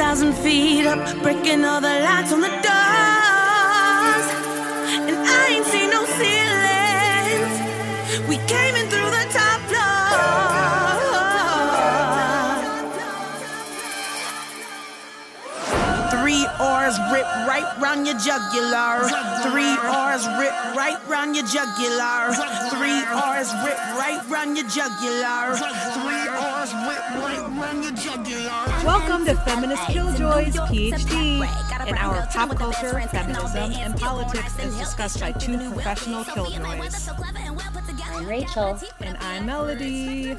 thousand feet up, breaking all the lights on the doors. And I ain't seen no ceilings. We came in through the top floor. Three R's rip right round your jugular. Three R's rip right round your jugular. Three R's rip right round your jugular. Three R's rip right round your jugular. Welcome to Feminist Killjoys PhD, an hour of pop culture, feminism, and politics as discussed by two professional killjoys. I'm Rachel. And I'm Melody.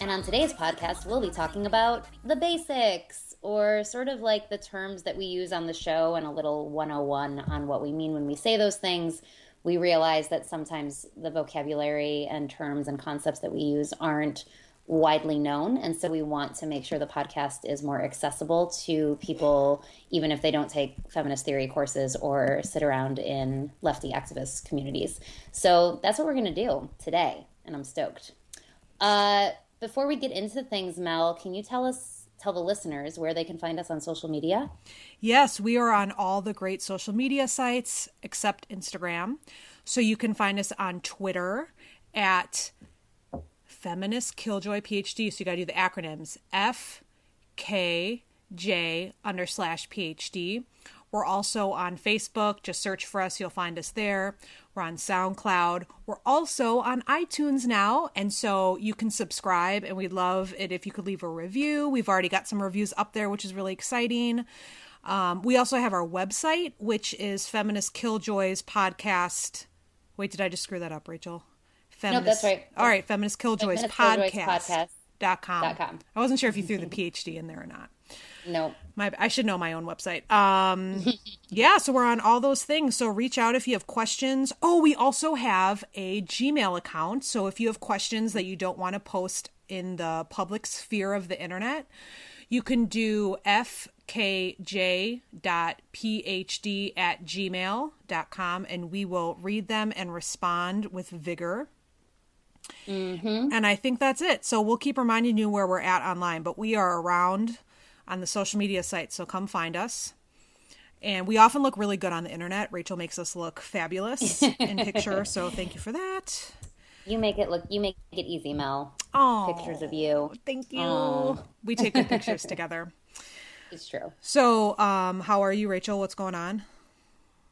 And on today's podcast, we'll be talking about the basics, or sort of like the terms that we use on the show and a little 101 on what we mean when we say those things. We realize that sometimes the vocabulary and terms and concepts that we use aren't widely known. And so we want to make sure the podcast is more accessible to people, even if they don't take feminist theory courses or sit around in lefty activist communities. So that's what we're going to do today. And I'm stoked. Uh, before we get into things, Mel, can you tell us, tell the listeners where they can find us on social media? Yes, we are on all the great social media sites except Instagram. So you can find us on Twitter at Feminist Killjoy PhD. So you got to do the acronyms F K J under slash PhD. We're also on Facebook. Just search for us. You'll find us there. We're on SoundCloud. We're also on iTunes now. And so you can subscribe. And we'd love it if you could leave a review. We've already got some reviews up there, which is really exciting. Um, we also have our website, which is Feminist Killjoys Podcast. Wait, did I just screw that up, Rachel? Feminist. No, that's right. All right, Feminist Killjoys Feminist Podcast. Podcast. Dot com. Dot com. I wasn't sure if you threw the PhD in there or not. No. My, I should know my own website. Um, yeah, so we're on all those things. So reach out if you have questions. Oh, we also have a Gmail account. So if you have questions that you don't want to post in the public sphere of the internet, you can do fkj.phd at gmail.com and we will read them and respond with vigor. Mm-hmm. And I think that's it. So we'll keep reminding you where we're at online, but we are around on the social media sites, so come find us. And we often look really good on the internet. Rachel makes us look fabulous in picture, so thank you for that. You make it look. You make it easy, Mel. Oh, Pictures of you. Thank you. Aw. We take good pictures together. It's true. So, um, how are you, Rachel? What's going on?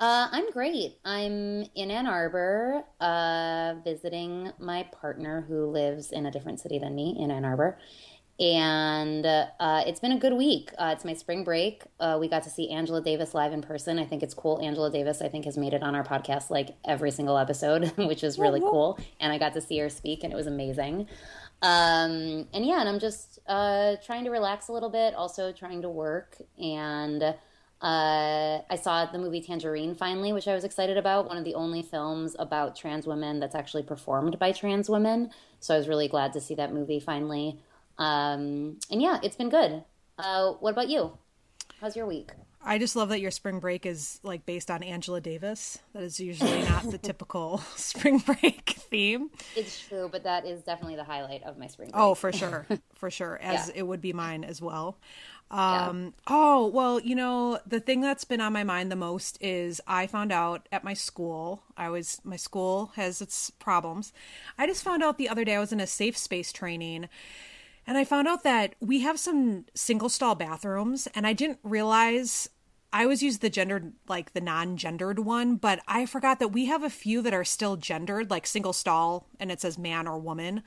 Uh, I'm great. I'm in Ann Arbor, uh, visiting my partner who lives in a different city than me in Ann Arbor. And uh, it's been a good week. Uh, it's my spring break. Uh, we got to see Angela Davis live in person. I think it's cool. Angela Davis, I think, has made it on our podcast like every single episode, which is really cool. And I got to see her speak, and it was amazing. Um, and yeah, and I'm just uh, trying to relax a little bit, also trying to work. And uh, I saw the movie Tangerine finally, which I was excited about. One of the only films about trans women that's actually performed by trans women. So I was really glad to see that movie finally. Um, and yeah, it's been good. Uh, what about you? How's your week? I just love that your spring break is like based on Angela Davis. That is usually not the typical spring break theme. It's true, but that is definitely the highlight of my spring break. Oh, for sure. For sure. As Yeah. it would be mine as well. Yeah. Um, oh, well, you know, the thing that's been on my mind the most is I found out at my school, I was, my school has its problems. I just found out the other day I was in a safe space training and I found out that we have some single stall bathrooms and I didn't realize I always use the gendered, like the non gendered one, but I forgot that we have a few that are still gendered, like single stall, and it says man or woman.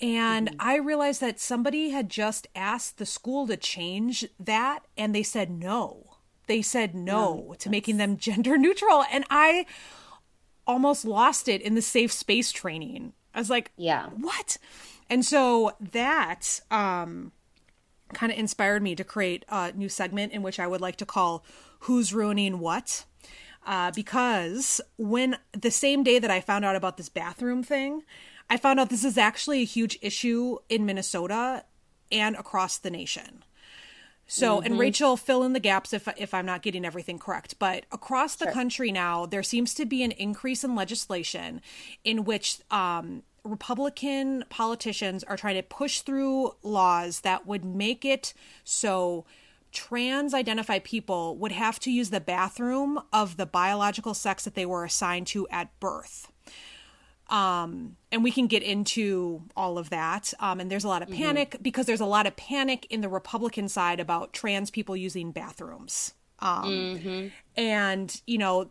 And I realized that somebody had just asked the school to change that, and they said no. They said no to making them gender neutral. And I almost lost it in the safe space training. I was like, Yeah. what? And so that um, kind of inspired me to create a new segment in which I would like to call Who's Ruining What? Uh, because when the same day that I found out about this bathroom thing, I found out this is actually a huge issue in Minnesota and across the nation. So, and Rachel, fill in the gaps if if I'm not getting everything correct. But across the country now, there seems to be an increase in legislation in which um, Republican politicians are trying to push through laws that would make it so trans identified people would have to use the bathroom of the biological sex that they were assigned to at birth. Um, and we can get into all of that. Um, and there's a lot of panic mm-hmm. because there's a lot of panic in the Republican side about trans people using bathrooms. Um, mm-hmm. And, you know,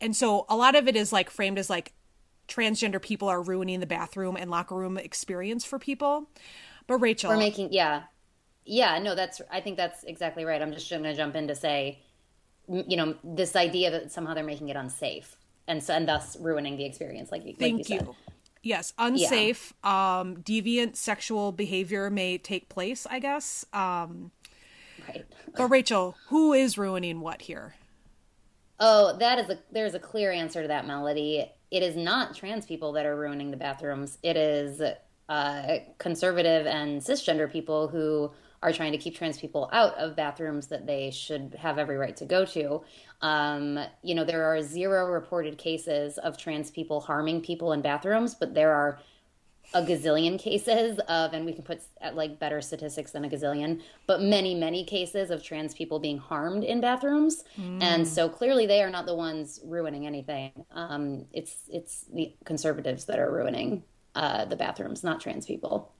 and so a lot of it is like framed as like transgender people are ruining the bathroom and locker room experience for people. But Rachel. We're making, yeah. Yeah, no, that's, I think that's exactly right. I'm just going to jump in to say, you know, this idea that somehow they're making it unsafe and so, and thus ruining the experience, like, like Thank you, you. Yes, unsafe, yeah. um, deviant sexual behavior may take place, I guess. Um, right. But Rachel, who is ruining what here? Oh, that is a there's a clear answer to that melody. It is not trans people that are ruining the bathrooms. It is uh, conservative and cisgender people who are trying to keep trans people out of bathrooms that they should have every right to go to. Um, you know, there are zero reported cases of trans people harming people in bathrooms, but there are a gazillion cases of, and we can put at like better statistics than a gazillion, but many, many cases of trans people being harmed in bathrooms. Mm. And so clearly they are not the ones ruining anything. Um, it's, it's the conservatives that are ruining uh, the bathrooms, not trans people.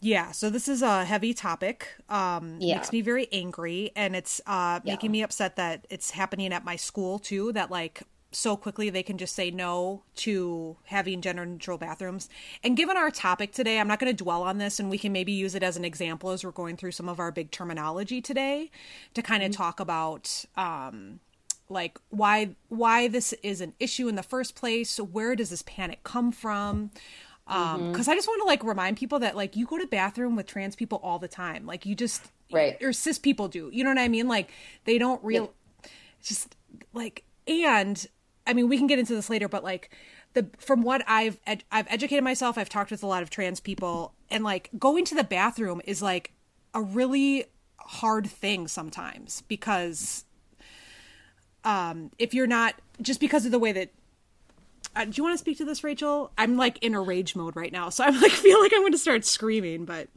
Yeah, so this is a heavy topic. Um, yeah. Makes me very angry, and it's uh, making yeah. me upset that it's happening at my school too. That like so quickly they can just say no to having gender neutral bathrooms. And given our topic today, I'm not going to dwell on this, and we can maybe use it as an example as we're going through some of our big terminology today to kind of mm-hmm. talk about. Um, like why why this is an issue in the first place where does this panic come from um because mm-hmm. i just want to like remind people that like you go to bathroom with trans people all the time like you just right or cis people do you know what i mean like they don't real yeah. just like and i mean we can get into this later but like the from what i've ed- i've educated myself i've talked with a lot of trans people and like going to the bathroom is like a really hard thing sometimes because um if you're not just because of the way that uh, do you want to speak to this, Rachel? I'm like in a rage mode right now, so I'm like feel like I'm going to start screaming, but.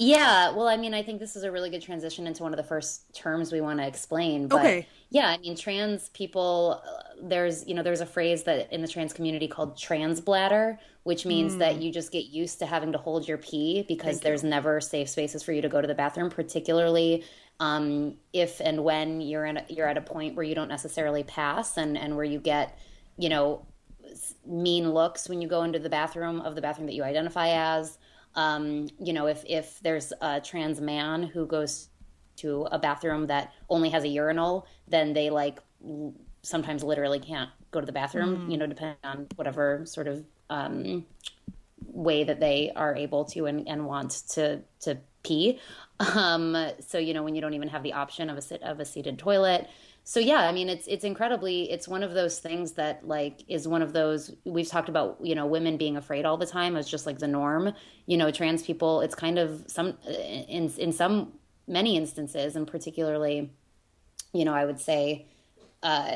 Yeah, well, I mean, I think this is a really good transition into one of the first terms we want to explain. But okay. yeah, I mean, trans people, there's, you know, there's a phrase that in the trans community called trans bladder, which means mm. that you just get used to having to hold your pee because Thank there's you. never safe spaces for you to go to the bathroom, particularly um, if and when you're in a, you're at a point where you don't necessarily pass and and where you get, you know, mean looks when you go into the bathroom of the bathroom that you identify as. Um, you know, if if there's a trans man who goes to a bathroom that only has a urinal, then they like sometimes literally can't go to the bathroom. Mm. You know, depending on whatever sort of um, way that they are able to and, and want to to pee. Um, so you know, when you don't even have the option of a sit of a seated toilet, so yeah i mean it's it's incredibly it's one of those things that like is one of those we've talked about you know women being afraid all the time as just like the norm you know trans people it's kind of some in in some many instances and particularly you know i would say uh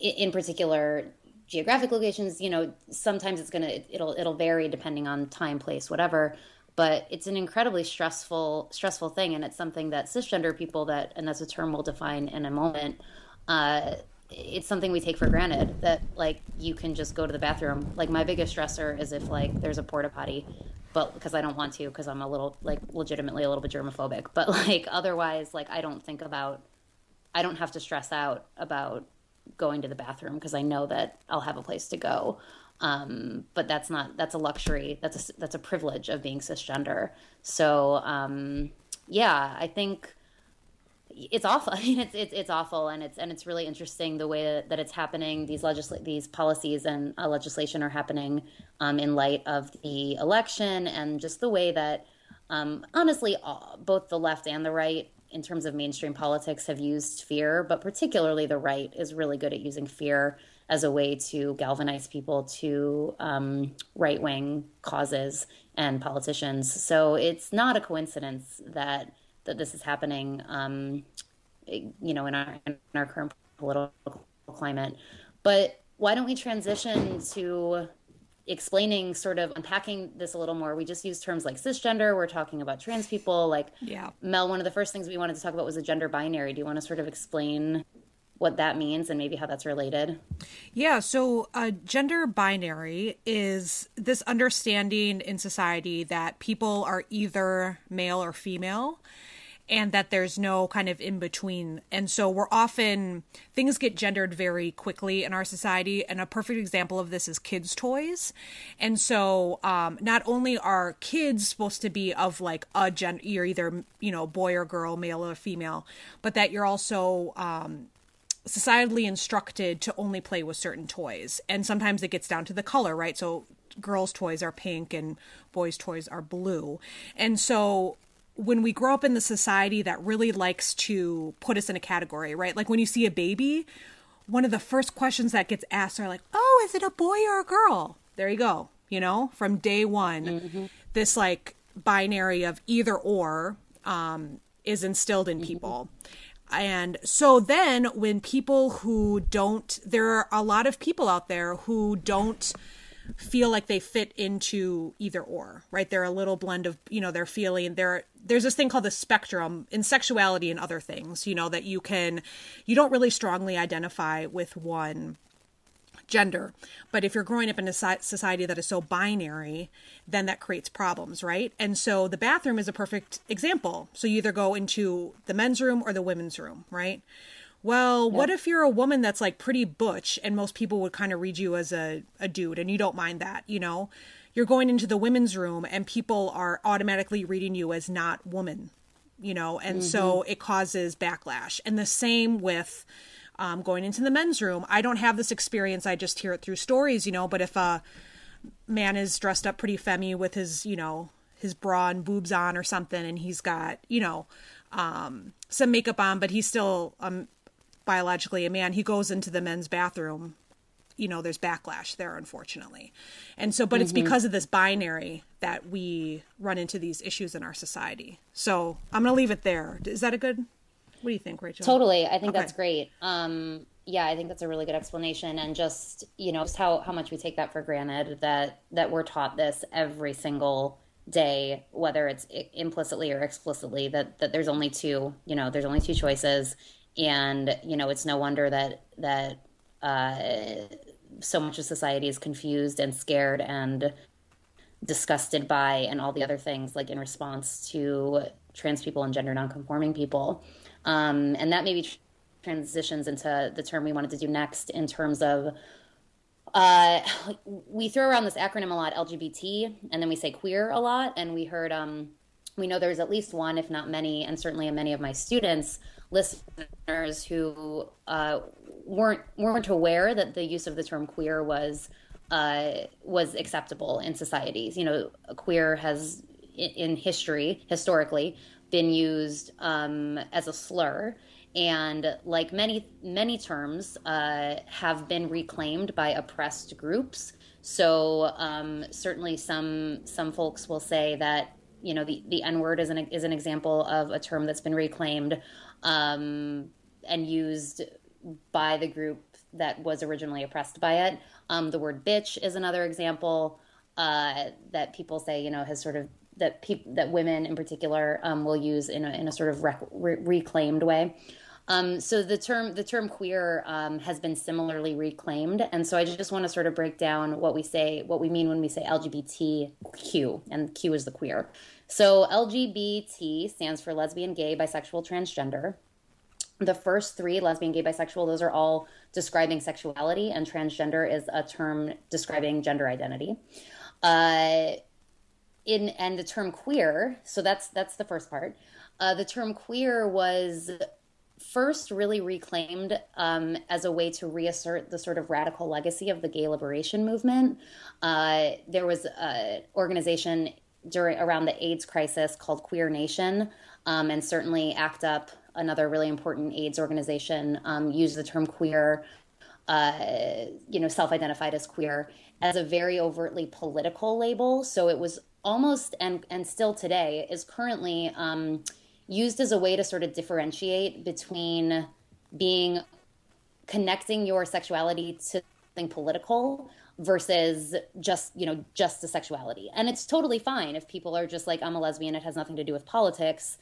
in particular geographic locations you know sometimes it's gonna it'll it'll vary depending on time place whatever but it's an incredibly stressful stressful thing and it's something that cisgender people that and that's a term we'll define in a moment uh, it's something we take for granted that like you can just go to the bathroom. Like my biggest stressor is if like there's a porta potty but because i don't want to because i'm a little like legitimately a little bit germophobic but like otherwise like i don't think about i don't have to stress out about going to the bathroom because i know that i'll have a place to go um, but that's not that's a luxury. That's a that's a privilege of being cisgender. So um, yeah, I think it's awful. I mean, it's, it's it's awful, and it's and it's really interesting the way that it's happening. These legisl- these policies and uh, legislation are happening um, in light of the election, and just the way that um, honestly, uh, both the left and the right, in terms of mainstream politics, have used fear, but particularly the right is really good at using fear as a way to galvanize people to um, right wing causes and politicians. So it's not a coincidence that that this is happening, um, you know, in our in our current political climate. But why don't we transition to explaining sort of unpacking this a little more we just use terms like cisgender we're talking about trans people like yeah. Mel one of the first things we wanted to talk about was a gender binary. Do you want to sort of explain what that means and maybe how that's related? Yeah so a gender binary is this understanding in society that people are either male or female and that there's no kind of in between. And so we're often, things get gendered very quickly in our society. And a perfect example of this is kids' toys. And so um, not only are kids supposed to be of like a gender, you're either, you know, boy or girl, male or female, but that you're also, um, societally instructed to only play with certain toys. And sometimes it gets down to the color, right? So girls' toys are pink and boys' toys are blue. And so when we grow up in the society that really likes to put us in a category, right? Like when you see a baby, one of the first questions that gets asked are like, "Oh, is it a boy or a girl?" There you go. You know, from day one, mm-hmm. this like binary of either or um, is instilled in mm-hmm. people. And so then when people who don't, there are a lot of people out there who don't feel like they fit into either or, right? They're a little blend of, you know, they're feeling they're there's this thing called the spectrum in sexuality and other things, you know, that you can you don't really strongly identify with one gender. But if you're growing up in a society that is so binary, then that creates problems, right? And so the bathroom is a perfect example. So you either go into the men's room or the women's room, right? Well, what if you're a woman that's like pretty butch and most people would kind of read you as a, a dude and you don't mind that, you know? You're going into the women's room and people are automatically reading you as not woman, you know? And mm-hmm. so it causes backlash. And the same with um, going into the men's room. I don't have this experience, I just hear it through stories, you know? But if a man is dressed up pretty femmy with his, you know, his bra and boobs on or something and he's got, you know, um, some makeup on, but he's still um, biologically a man, he goes into the men's bathroom. You know, there's backlash there, unfortunately. And so, but mm-hmm. it's because of this binary that we run into these issues in our society. So I'm going to leave it there. Is that a good? What do you think, Rachel? Totally. I think okay. that's great. Um, yeah, I think that's a really good explanation, and just you know, just how how much we take that for granted that that we're taught this every single day, whether it's implicitly or explicitly, that that there's only two. You know, there's only two choices, and you know it's no wonder that that uh, so much of society is confused and scared and disgusted by and all the other things like in response to trans people and gender nonconforming people. Um, and that maybe transitions into the term we wanted to do next in terms of uh, we throw around this acronym a lot lgbt and then we say queer a lot. And we heard um, we know there's at least one if not many and certainly many of my students listeners who uh, weren't weren't aware that the use of the term queer was uh, was acceptable in societies. You know, queer has in history historically been used um, as a slur and like many many terms uh, have been reclaimed by oppressed groups so um, certainly some some folks will say that you know the, the n word is an is an example of a term that's been reclaimed um, and used by the group that was originally oppressed by it. Um, the word bitch is another example uh, that people say, you know, has sort of that people that women in particular um, will use in a, in a sort of rec- re- reclaimed way. Um, so the term the term queer um, has been similarly reclaimed, and so I just want to sort of break down what we say, what we mean when we say LGBTQ, and Q is the queer. So LGBT stands for lesbian, gay, bisexual, transgender. The first three, lesbian, gay, bisexual, those are all describing sexuality, and transgender is a term describing gender identity. Uh, in and the term queer, so that's that's the first part. Uh, the term queer was first really reclaimed um, as a way to reassert the sort of radical legacy of the gay liberation movement. Uh, there was an organization during around the AIDS crisis called Queer Nation, um, and certainly ACT UP, another really important AIDS organization, um, used the term queer, uh, you know, self-identified as queer, as a very overtly political label. So it was almost and and still today is currently um, used as a way to sort of differentiate between being connecting your sexuality to something political versus just you know just the sexuality. And it's totally fine. If people are just like i'm a lesbian it has nothing to do with politics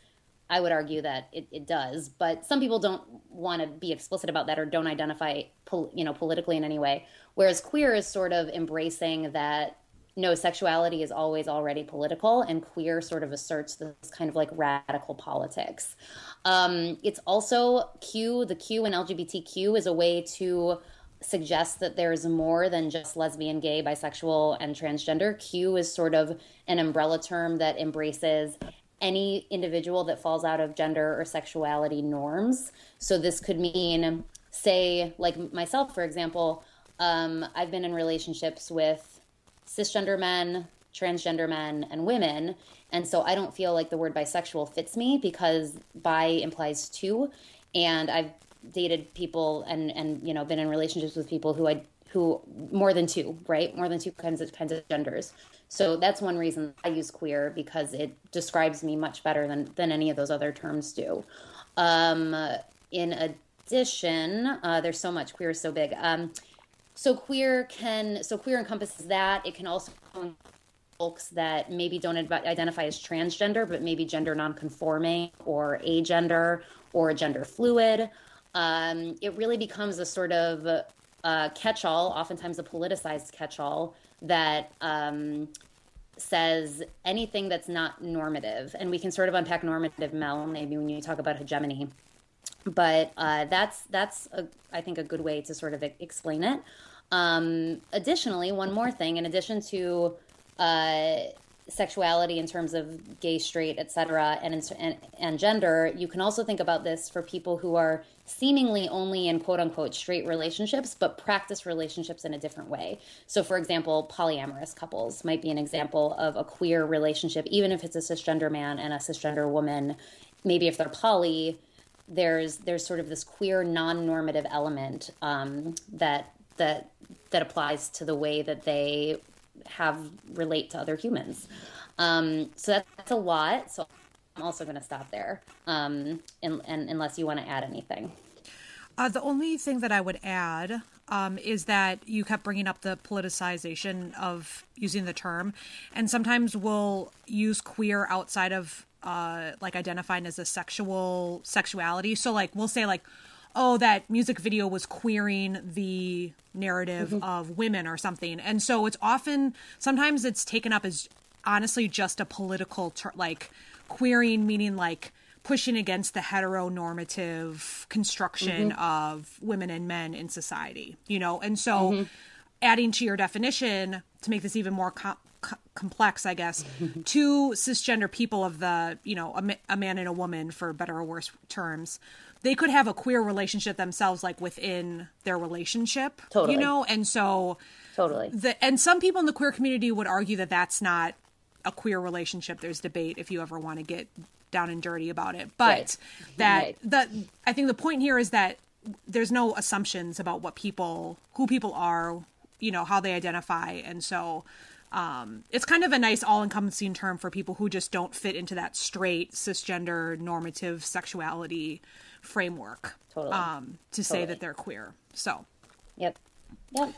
i would argue that it, it does. But some people don't want to be explicit about that or don't identify pol- you know politically in any way. Whereas queer is sort of embracing that no sexuality is always already political and queer sort of asserts this kind of like radical politics. Um, it's also q the q in lgbtq is a way to suggest that there's more than just lesbian, gay, bisexual, and transgender. Q is sort of an umbrella term that embraces any individual that falls out of gender or sexuality norms. So this could mean, say, like myself, for example, um, I've been in relationships with cisgender men, transgender men, and women. And so I don't feel like the word bisexual fits me because bi implies two. And I've dated people and and you know been in relationships with people who I who more than two, right? More than two kinds of kinds of genders. So that's one reason I use queer because it describes me much better than than any of those other terms do. Um, in addition, uh, there's so much queer is so big. Um, so queer can so queer encompasses that. It can also folks that maybe don't identify as transgender, but maybe gender nonconforming or agender or gender fluid um, it really becomes a sort of uh, catch-all, oftentimes a politicized catch-all that um, says anything that's not normative, and we can sort of unpack normative, Mel, maybe when you talk about hegemony. But uh, that's that's a, I think a good way to sort of explain it. Um, additionally, one more thing, in addition to uh, sexuality in terms of gay, straight, etc., and, and and gender, you can also think about this for people who are seemingly only in quote unquote straight relationships, but practice relationships in a different way. So, for example, polyamorous couples might be an example of a queer relationship, even if it's a cisgender man and a cisgender woman. Maybe if they're poly, there's there's sort of this queer non-normative element um, that that that applies to the way that they have relate to other humans. Um, so that's, that's, a lot. So I'm also going to stop there, um, and, and, unless you want to add anything. Uh, the only thing that I would add um, is that you kept bringing up the politicization of using the term, and sometimes we'll use queer outside of uh, like identifying as a sexual sexuality. So like we'll say like oh, that music video was queering the narrative mm-hmm. of women or something. And so it's often, sometimes it's taken up as honestly just a political, ter- like queering, meaning like pushing against the heteronormative construction mm-hmm. of women and men in society, you know? And so mm-hmm. adding to your definition to make this even more com- complex, I guess, two cisgender people of the, you know, a, a man and a woman for better or worse terms they could have a queer relationship themselves like within their relationship totally. you know and so totally the and some people in the queer community would argue that that's not a queer relationship there's debate if you ever want to get down and dirty about it but right. that right. the i think the point here is that there's no assumptions about what people who people are you know how they identify and so um, it's kind of a nice all-encompassing term for people who just don't fit into that straight cisgender normative sexuality framework totally. um, to totally. say that they're queer. So, yep, yep.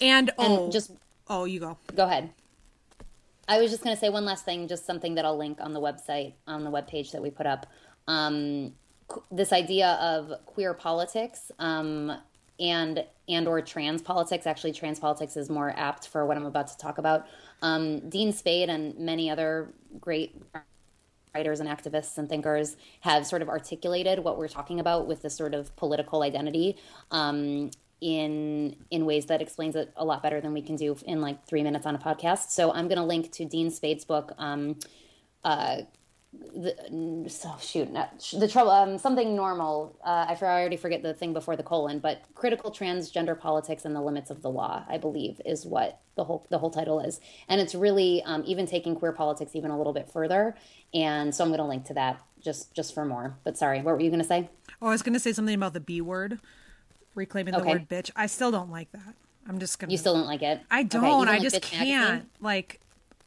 And, oh, just oh, you go. Go ahead. I was just going to say one last thing, just something that I'll link on the website on the web page that we put up. Um, this idea of queer politics um, and and or trans politics. Actually, trans politics is more apt for what I'm about to talk about. Um, Dean Spade and many other great writers and activists and thinkers have sort of articulated what we're talking about with this sort of political identity um, in in ways that explains it a lot better than we can do in like three minutes on a podcast. So I'm going to link to Dean Spade's book. Um, uh, the, oh, shoot, the trouble, um, something normal. Uh, I, I already forget the thing before the colon, but critical transgender politics and the limits of the law. I believe is what the whole the whole title is, and it's really um, even taking queer politics even a little bit further. And so I'm going to link to that just just for more. But sorry, what were you going to say? Oh, I was going to say something about the B word, reclaiming the okay. word bitch. I still don't like that. I'm just gonna. You still don't like it? I don't. Okay, don't I like just can't. Magazine? Like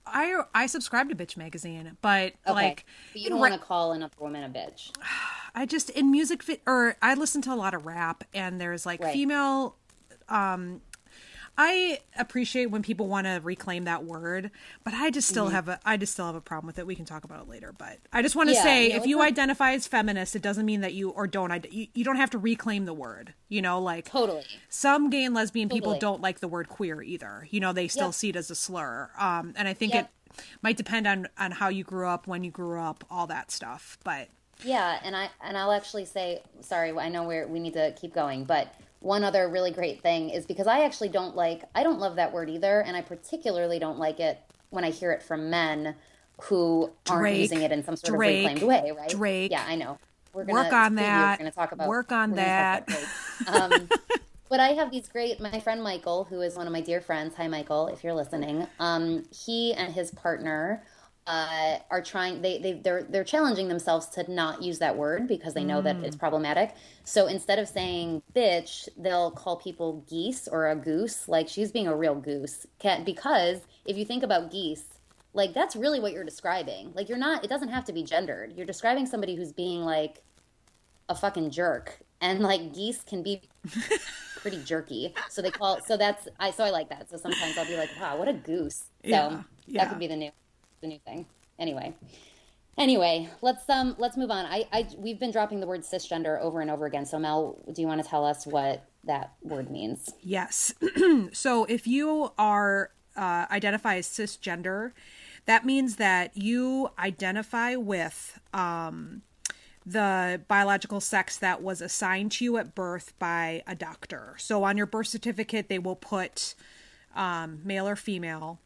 I I subscribe to Bitch Magazine, but okay. like but you don't ra- want to call another woman a bitch. I just in music or I listen to a lot of rap and there's like right. female um I appreciate when people want to reclaim that word, but I just still Mm-hmm. have a I just still have a problem with it. We can talk about it later, but I just want to Yeah, say if you not- identify as feminist, it doesn't mean that you or don't you, you don't have to reclaim the word. You know, like Totally. some gay and lesbian people don't like the word queer either. You know, they still Yep. see it as a slur. Um, and I think Yep. it might depend on on how you grew up, when you grew up, all that stuff. But Yeah, and I and I'll actually say sorry. I know we we need to keep going, but one other really great thing is because I actually don't like I don't love that word either, and I particularly don't like it when I hear it from men who aren't using it in some sort Drake, of reclaimed way, right? Drake. Yeah, I know. We're gonna Work on that. We're going to talk about Work on gonna that. Um, but I have these great. My friend Michael, who is one of my dear friends. Hi, Michael, if you're listening. Um, he and his partner uh, are trying. They they they're they're challenging themselves to not use that word because they know that it's problematic. So instead of saying bitch, they'll call people geese or a goose. Like she's being a real goose. Ca- Because if you think about geese, like that's really what you're describing. Like you're not. It doesn't have to be gendered. You're describing somebody who's being like a fucking jerk and like geese can be pretty jerky so they call so that's i so i like that so sometimes i'll be like wow what a goose so Yeah, yeah. that could be the new the new thing anyway anyway let's um let's move on i i we've been dropping the word cisgender over and over again so mel do you want to tell us what that word means Yes. so if you are uh, identify as cisgender, that means that you identify with um, the biological sex that was assigned to you at birth by a doctor. So on your birth certificate, they will put um, male or female.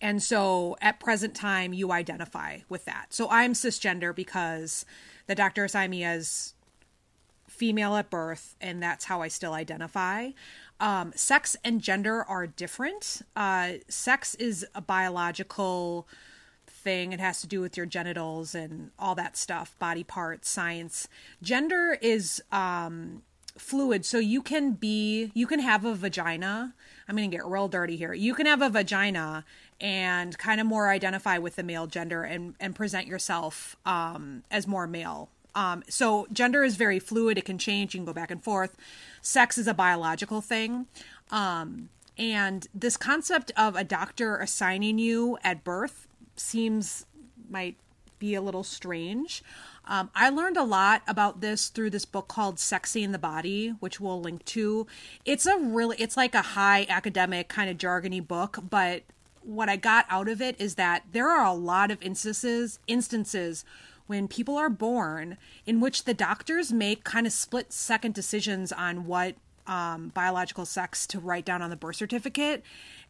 And so at present time, you identify with that. So I'm cisgender because the doctor assigned me as female at birth, and that's how I still identify. Um, sex and gender are different. Uh, sex is a biological thing, it has to do with your genitals and all that stuff, body parts, science. Gender is um, fluid, so you can be, you can have a vagina. I'm going to get real dirty here. You can have a vagina and kind of more identify with the male gender and, and present yourself um, as more male um, so gender is very fluid. It can change. You can go back and forth. Sex is a biological thing. Um, and this concept of a doctor assigning you at birth seems might be a little strange. Um, I learned a lot about this through this book called Sexing the Body, which we'll link to. It's a really, it's like a high academic kind of jargony book, but what I got out of it is that there are a lot of instances, instances when people are born in which the doctors make kind of split second decisions on what um, biological sex to write down on the birth certificate.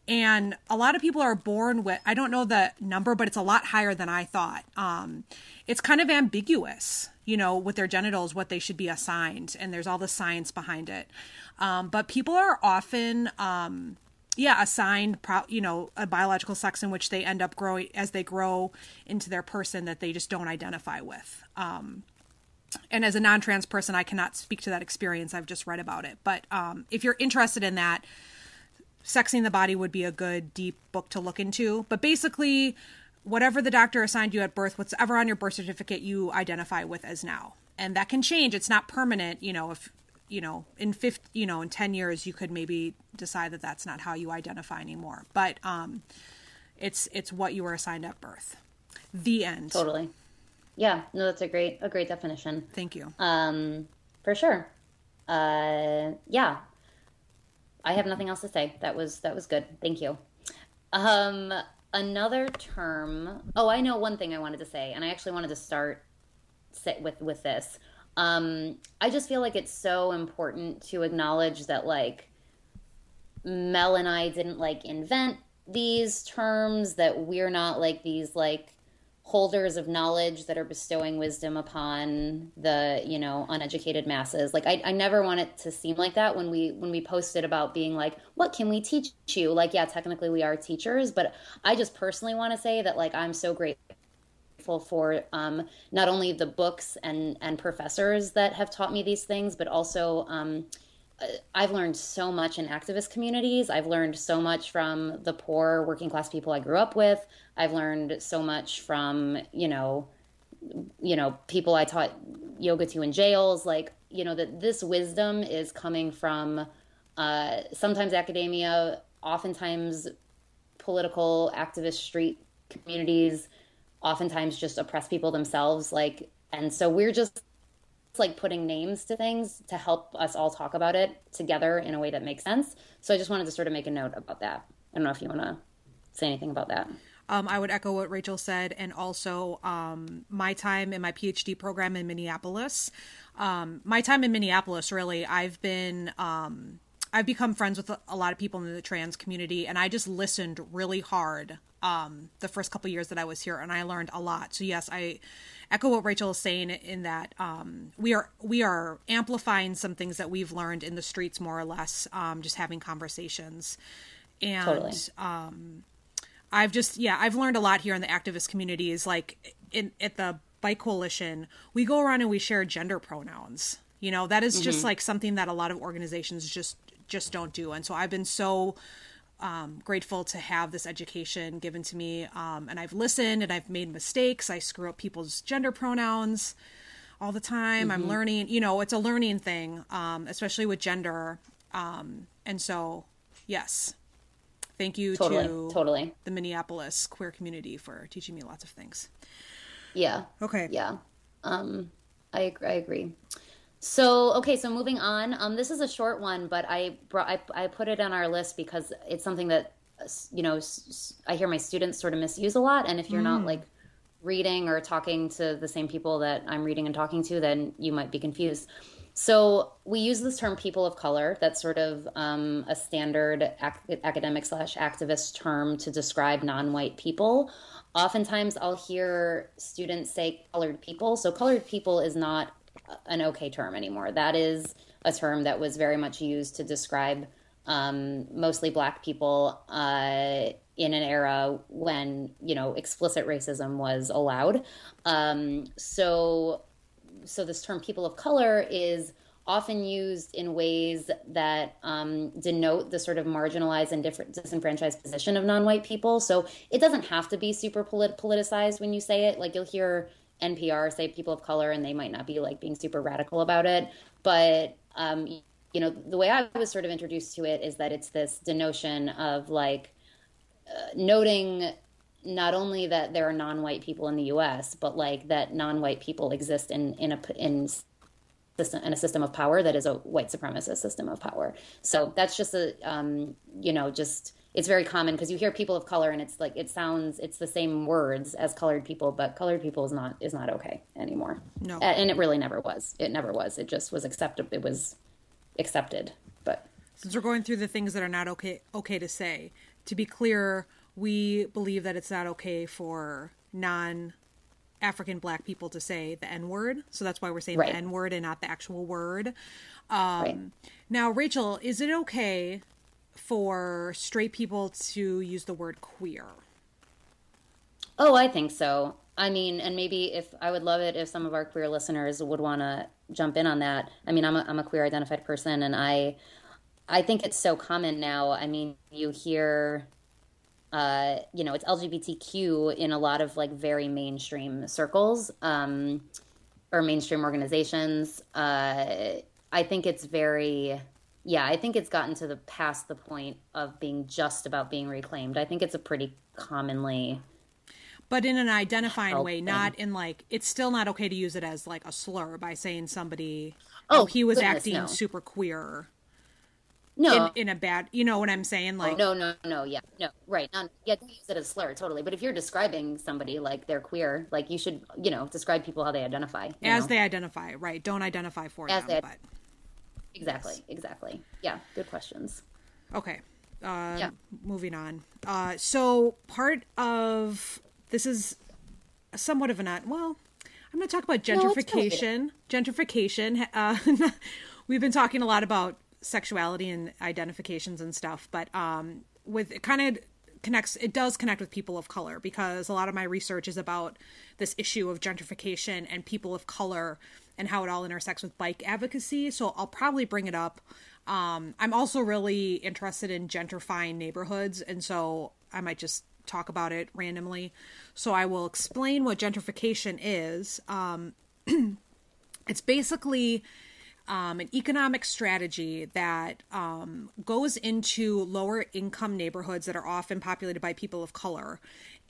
And a lot of people are born with, I don't know the number, but it's a lot higher than I thought. Um, it's kind of ambiguous, you know, with their genitals, what they should be assigned. And there's all the science behind it. Um, but people are often, um, yeah, assigned, pro- you know, a biological sex in which they end up growing as they grow into their person that they just don't identify with. Um, and as a non-trans person, I cannot speak to that experience. I've just read about it. But um, if you're interested in that, Sexing the Body would be a good deep book to look into. But basically, whatever the doctor assigned you at birth, whatever on your birth certificate you identify with as now, and that can change. It's not permanent. You know, if you know in 50 you know in 10 years you could maybe decide that that's not how you identify anymore. But um it's it's what you were assigned at birth. The end. Totally. Yeah no that's a great a great definition. Thank you. Um for sure. Uh yeah. I have nothing else to say. That was that was good. Thank you. Um another term oh i know one thing i wanted to say and i actually wanted to start sit with with this um i just feel like it's so important to acknowledge that like mel and i didn't like invent these terms that we're not like these like holders of knowledge that are bestowing wisdom upon the you know uneducated masses. Like I, I never want it to seem like that when we when we posted about being like what can we teach you? Like yeah technically we are teachers but i just personally want to say that like i'm so grateful for um, not only the books and and professors that have taught me these things but also um, I've learned so much in activist communities. I've learned so much from the poor working class people I grew up with. I've learned so much from, you know, you know, people I taught yoga to in jails, like, you know, that this wisdom is coming from uh, sometimes academia, oftentimes political activist street communities, oftentimes just oppress people themselves. Like, and so we're just like putting names to things to help us all talk about it together in a way that makes sense. So I just wanted to sort of make a note about that. I don't know if you want to say anything about that. Um, I would echo what Rachel said, and also um, my time in my PhD program in Minneapolis. Um, my time in Minneapolis, really, I've been. I've become friends with a lot of people in the trans community, and I just listened really hard um, the first couple years that I was here, and I learned a lot. So yes, I echo what Rachel is saying in that um, we are we are amplifying some things that we've learned in the streets, more or less, um, just having conversations, and Totally. um, I've just yeah, I've learned a lot here in the activist communities. Like in at the Bike Coalition, we go around and we share gender pronouns. You know, that is just like something that a lot of organizations just just don't do. And so I've been so um, grateful to have this education given to me. Um, and I've listened and I've made mistakes. I screw up people's gender pronouns all the time. I'm learning, you know, it's a learning thing, um, especially with gender. Um, and so, yes, thank you Totally, to totally. the Minneapolis queer community for teaching me lots of things. Yeah. Okay. Yeah. Um, I agree. I agree. So okay, so moving on. Um, this is a short one, but I brought I, I put it on our list because it's something that uh, you know I hear my students sort of misuse a lot. And if you're not like reading or talking to the same people that I'm reading and talking to, then you might be confused. So we use this term "people of color." That's sort of um, a standard ac- academic slash activist term to describe non-white people. Oftentimes, I'll hear students say "colored people." So "colored people" is not an okay term anymore. That is a term that was very much used to describe um, mostly Black people uh, in an era when you know explicit racism was allowed. Um, so so this term people of color is often used in ways that um, denote the sort of marginalized and different disenfranchised position of non-white people so it doesn't have to be super polit- politicized when you say it like you'll hear npr say people of color and they might not be like being super radical about it but um, you know the way i was sort of introduced to it is that it's this denotion of like uh, noting not only that there are non-white people in the U.S., but like that non-white people exist in in a in system in a system of power that is a white supremacist system of power. So that's just a um, you know just it's very common because you hear people of color and it's like it sounds it's the same words as colored people, but colored people is not is not okay anymore. No. And it really never was. It never was. It just was accepted. It was accepted, but Since we're going through the things that are not okay okay to say, to be clear, we believe that it's not okay for non African black people to say the N word. So that's why we're saying Right. the N word and not the actual word. right. Um, now, Rachel, is it okay for straight people to use the word queer? Oh, I think so. I mean, and maybe if I would love it if some of our queer listeners would want to jump in on that. I mean, I'm a, I'm a queer identified person, and I I think it's so common now. I mean, you hear, uh, you know, it's LGBTQ in a lot of like very mainstream circles um, or mainstream organizations. Uh, I think it's very, yeah, I think it's gotten to the past the point of being just about being reclaimed. I think it's a pretty commonly But in an identifying way, not in like it's still not okay to use it as like a slur by saying somebody Oh, he was goodness, acting no. super queer no in, in a bad you know what I'm saying? Like no, no, no, yeah, no, right. Not, yeah, don't use it as a slur, totally. But if you're describing somebody like they're queer, like you should, you know, describe people how they identify. as know? they identify, right? Don't identify for As them, they- but exactly, exactly. Yeah, good questions. Okay. Uh, Yeah. Moving on. Uh, so part of this is somewhat of an un- well, I'm going to talk about No, gentrification. gentrification. Uh, we've been talking a lot about sexuality and identifications and stuff, but um, with it kind of connects. It does connect with people of color because a lot of my research is about this issue of gentrification and people of color and how it all intersects with bike advocacy. So I'll probably bring it up. Um, I'm also really interested in gentrifying neighborhoods, and so I might just talk about it randomly. So I will explain what gentrification is. Um, it's basically um, an economic strategy that um, goes into lower income neighborhoods that are often populated by people of color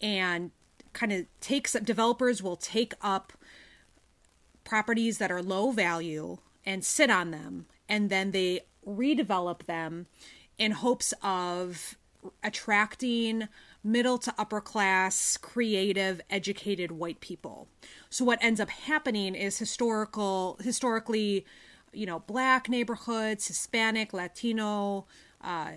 and kind of takes up developers will take up properties that are low value and sit on them and then they redevelop them in hopes of attracting middle to upper class, creative, educated white people. So what ends up happening is historical historically, you know, black neighborhoods, Hispanic, Latino, uh,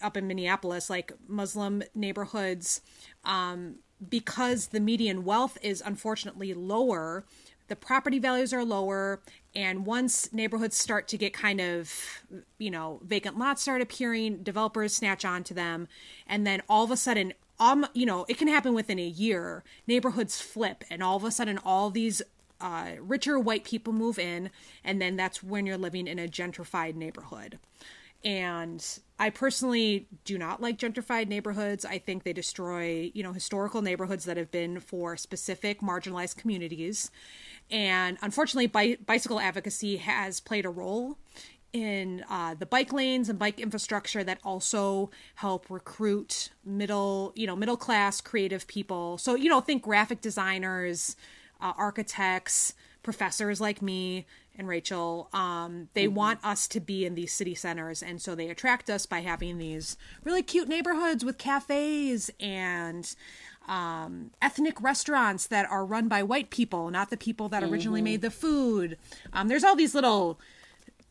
up in Minneapolis, like Muslim neighborhoods, um, because the median wealth is unfortunately lower, the property values are lower and once neighborhoods start to get kind of you know vacant lots start appearing developers snatch onto them and then all of a sudden um you know it can happen within a year neighborhoods flip and all of a sudden all these uh, richer white people move in and then that's when you're living in a gentrified neighborhood and I personally do not like gentrified neighborhoods. I think they destroy, you know, historical neighborhoods that have been for specific marginalized communities. And unfortunately, bi- bicycle advocacy has played a role in uh, the bike lanes and bike infrastructure that also help recruit middle, you know, middle class creative people. So, you know, think graphic designers, uh, architects, professors like me and Rachel. Um, they mm-hmm. want us to be in these city centers, and so they attract us by having these really cute neighborhoods with cafes and um, ethnic restaurants that are run by white people, not the people that originally mm-hmm. made the food. Um, there's all these little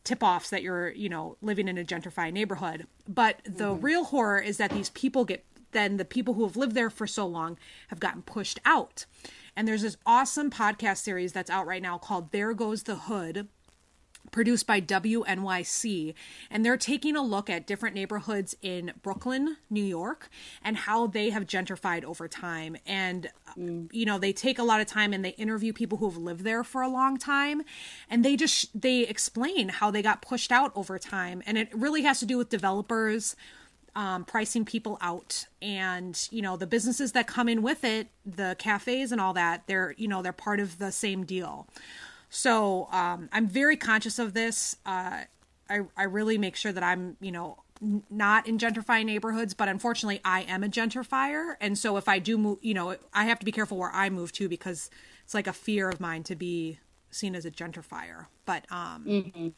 tip offs that you're, you know, living in a gentrified neighborhood. But the mm-hmm. real horror is that these people get, then the people who have lived there for so long have gotten pushed out. And there's this awesome podcast series that's out right now called There Goes the Hood produced by WNYC. And they're taking a look at different neighborhoods in Brooklyn, New York, and how they have gentrified over time. And, mm. you know, they take a lot of time and they interview people who have lived there for a long time. And they just, they explain how they got pushed out over time. And it really has to do with developers. Um, pricing people out and you know the businesses that come in with it the cafes and all that they're you know they're part of the same deal so um, I'm very conscious of this. Uh, I I really make sure that I'm you know n- not in gentrifying neighborhoods, but unfortunately I am a gentrifier, and so if I do move, you know, I have to be careful where I move to because it's like a fear of mine to be seen as a gentrifier. But um, mm-hmm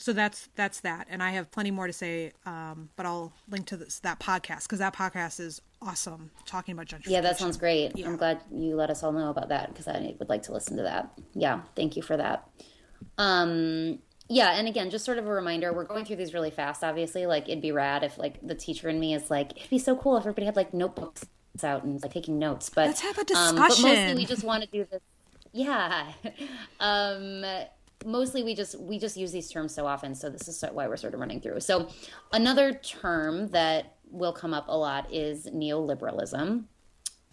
so that's that's that. And i have plenty more to say um, but i'll link to this, that podcast because that podcast is awesome talking about gentrification. Yeah that sounds great. Yeah. i'm glad you let us all know about that because i would like to listen to that. Yeah thank you for that. Um yeah and again just sort of a reminder we're going through these really fast obviously. Like it'd be rad if like the teacher in me is like it'd be so cool if everybody had like notebooks out and like taking notes but let's have a discussion um, but mostly we just want to do this. Yeah. Um mostly we just we just use these terms so often so this is why we're sort of running through so another term that will come up a lot is neoliberalism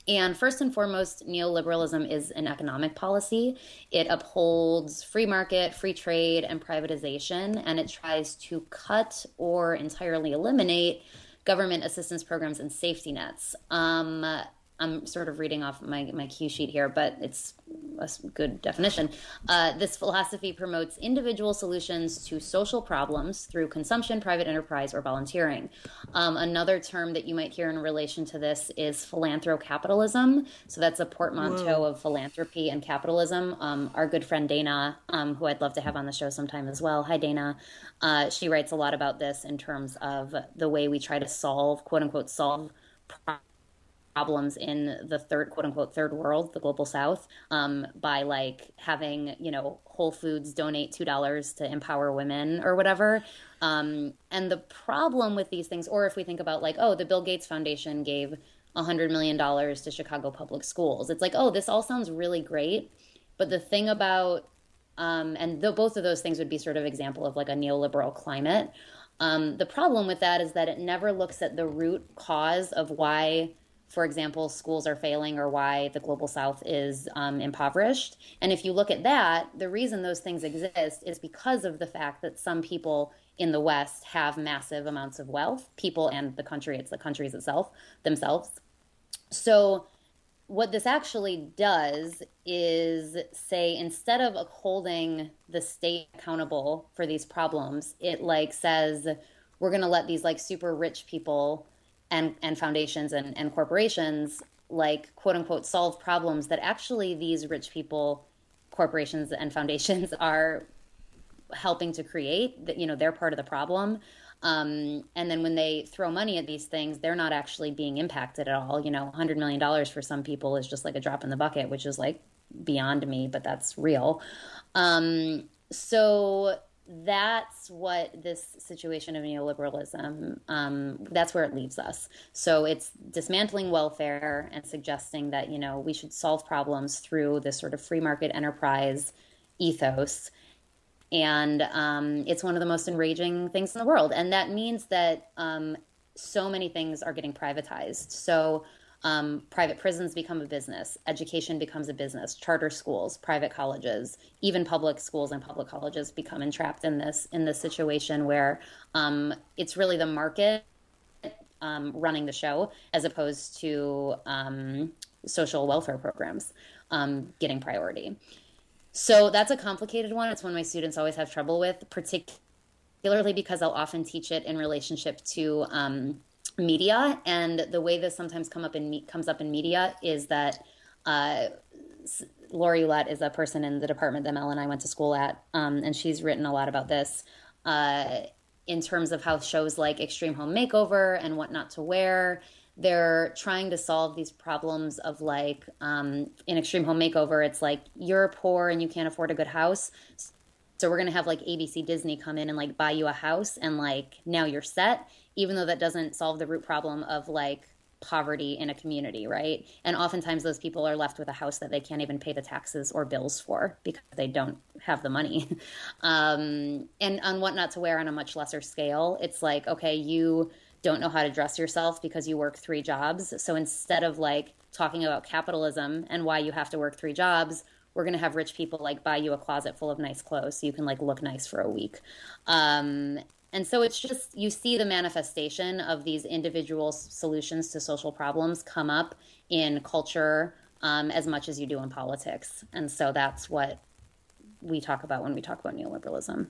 and first and foremost, neoliberalism is an economic policy. It upholds free market, free trade, and privatization, and it tries to cut or entirely eliminate government assistance programs and safety nets. Um, I'm sort of reading off my, my cue sheet here, but it's a good definition. Uh, this philosophy promotes individual solutions to social problems through consumption, private enterprise, or volunteering. Um, another term that you might hear in relation to this is philanthrocapitalism. So that's a portmanteau Whoa. of philanthropy and capitalism. Um, our good friend Dana, um, who I'd love to have on the show sometime as well. Hi, Dana. Uh, she writes a lot about this in terms of the way we try to solve, quote unquote, solve problems problems in the third quote unquote third world the global south um, by like having you know whole foods donate two dollars to empower women or whatever. Um, and the problem with these things or if we think about like oh the bill gates foundation gave $100 million to chicago public schools it's like oh this all sounds really great. But the thing about um, and both of those things would be sort of example of like a neoliberal climate. Um, the problem with that is that it never looks at the root cause of why for example, schools are failing or why the global south is um, impoverished. And if you look at that, the reason those things exist is because of the fact that some people in the West have massive amounts of wealth, people and the country, it's the countries itself, themselves. So what this actually does is say instead of holding the state accountable for these problems, it like says we're going to let these like super rich people and and foundations and, and corporations like quote unquote solve problems that actually these rich people corporations and foundations are helping to create that you know they're part of the problem um, and then when they throw money at these things, they're not actually being impacted at all. You know, $100 million for some people is just like a drop in the bucket, which is like beyond me, but that's real. Um, so that's what this situation of neoliberalism um, that's where it leaves us so it's dismantling welfare and suggesting that you know we should solve problems through this sort of free market enterprise ethos and um, it's one of the most enraging things in the world. And that means that um, so many things are getting privatized. So um, private prisons become a business, education becomes a business, charter schools, private colleges, even public schools and public colleges become entrapped in this in this situation where um, it's really the market um, running the show as opposed to um, social welfare programs getting priority. So that's a complicated one. It's one my students always have trouble with, particularly because I'll often teach it in relationship to um, media. And the way this sometimes come up in comes up in media is that uh, Laurie Ouellette is a person in the department that Mel and I went to school at, um, and she's written a lot about this. Uh, in terms of how shows like Extreme Home Makeover and What Not to Wear they're trying to solve these problems of like um, in extreme home makeover it's like you're poor and you can't afford a good house so we're going to have like abc disney come in and like buy you a house and like now you're set even though that doesn't solve the root problem of like poverty in a community right and oftentimes those people are left with a house that they can't even pay the taxes or bills for because they don't have the money um, and on what not to wear on a much lesser scale it's like okay you don't know how to dress yourself because you work three jobs. So instead of like talking about capitalism and why you have to work three jobs, we're going to have rich people like buy you a closet full of nice clothes so you can like look nice for a week. Um, and so it's just you see the manifestation of these individual solutions to social problems come up in culture um, as much as you do in politics. And so that's what we talk about when we talk about neoliberalism.